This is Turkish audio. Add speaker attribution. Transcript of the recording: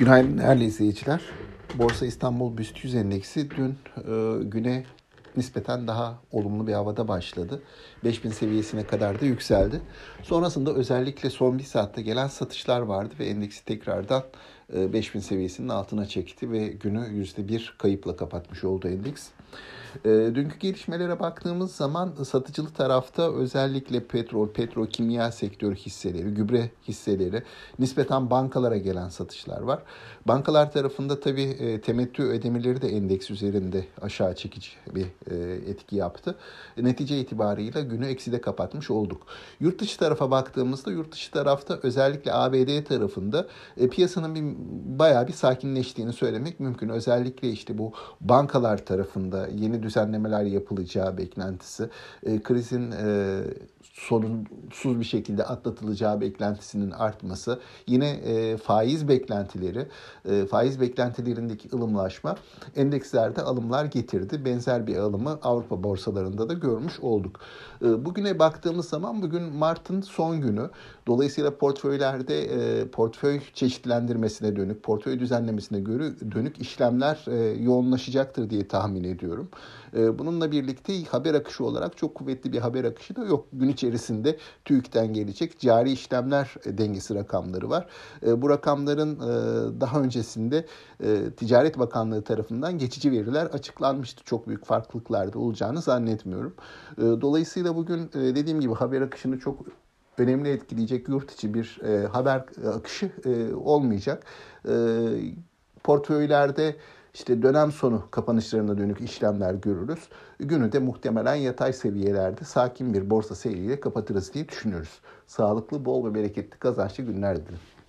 Speaker 1: Günaydın değerli izleyiciler. Borsa İstanbul BIST 100 endeksi dün e, güne nispeten daha olumlu bir havada başladı. 5000 seviyesine kadar da yükseldi. Sonrasında özellikle son bir saatte gelen satışlar vardı ve endeksi tekrardan 5000 e, seviyesinin altına çekti ve günü %1 kayıpla kapatmış oldu endeks. E, dünkü gelişmelere baktığımız zaman satıcılı tarafta özellikle petrol, petrokimya sektörü hisseleri, gübre hisseleri, nispeten bankalara gelen satışlar var. Bankalar tarafında tabii e, temettü ödemeleri de endeks üzerinde aşağı çekici bir e, etki yaptı. Netice itibarıyla günü ekside kapatmış olduk. Yurt dışı tarafa baktığımızda yurt dışı tarafta özellikle ABD tarafında e, piyasanın bir bayağı bir sakinleştiğini söylemek mümkün. Özellikle işte bu bankalar tarafında yeni düzenlemeler yapılacağı beklentisi, e, krizin e, sorunsuz bir şekilde atlatılacağı beklentisinin artması, yine e, faiz beklentileri, e, faiz beklentilerindeki ılımlaşma endekslerde alımlar getirdi. Benzer bir alımı Avrupa borsalarında da görmüş olduk. E, bugüne baktığımız zaman bugün Mart'ın son günü. Dolayısıyla portföylerde e, portföy çeşitlendirmesine dönük, portföy düzenlemesine göre dönük işlemler e, yoğunlaşacaktır diye tahmin ediyorum. E, bununla birlikte haber akışı olarak çok kuvvetli bir haber akışı da yok. Gün içerisinde TÜİK'ten gelecek cari işlemler dengesi rakamları var. E, bu rakamların e, daha öncesinde e, Ticaret Bakanlığı tarafından geçici veriler açıklanmıştı. Çok büyük farklılıklar da olacağını zannetmiyorum. E, dolayısıyla bugün e, dediğim gibi haber akışını çok önemli etkileyecek yurt içi bir e, haber akışı e, olmayacak. E, portföylerde işte dönem sonu kapanışlarına dönük işlemler görürüz. Günü de muhtemelen yatay seviyelerde sakin bir borsa seyriyle kapatırız diye düşünüyoruz. Sağlıklı, bol ve bereketli kazançlı günler dilerim.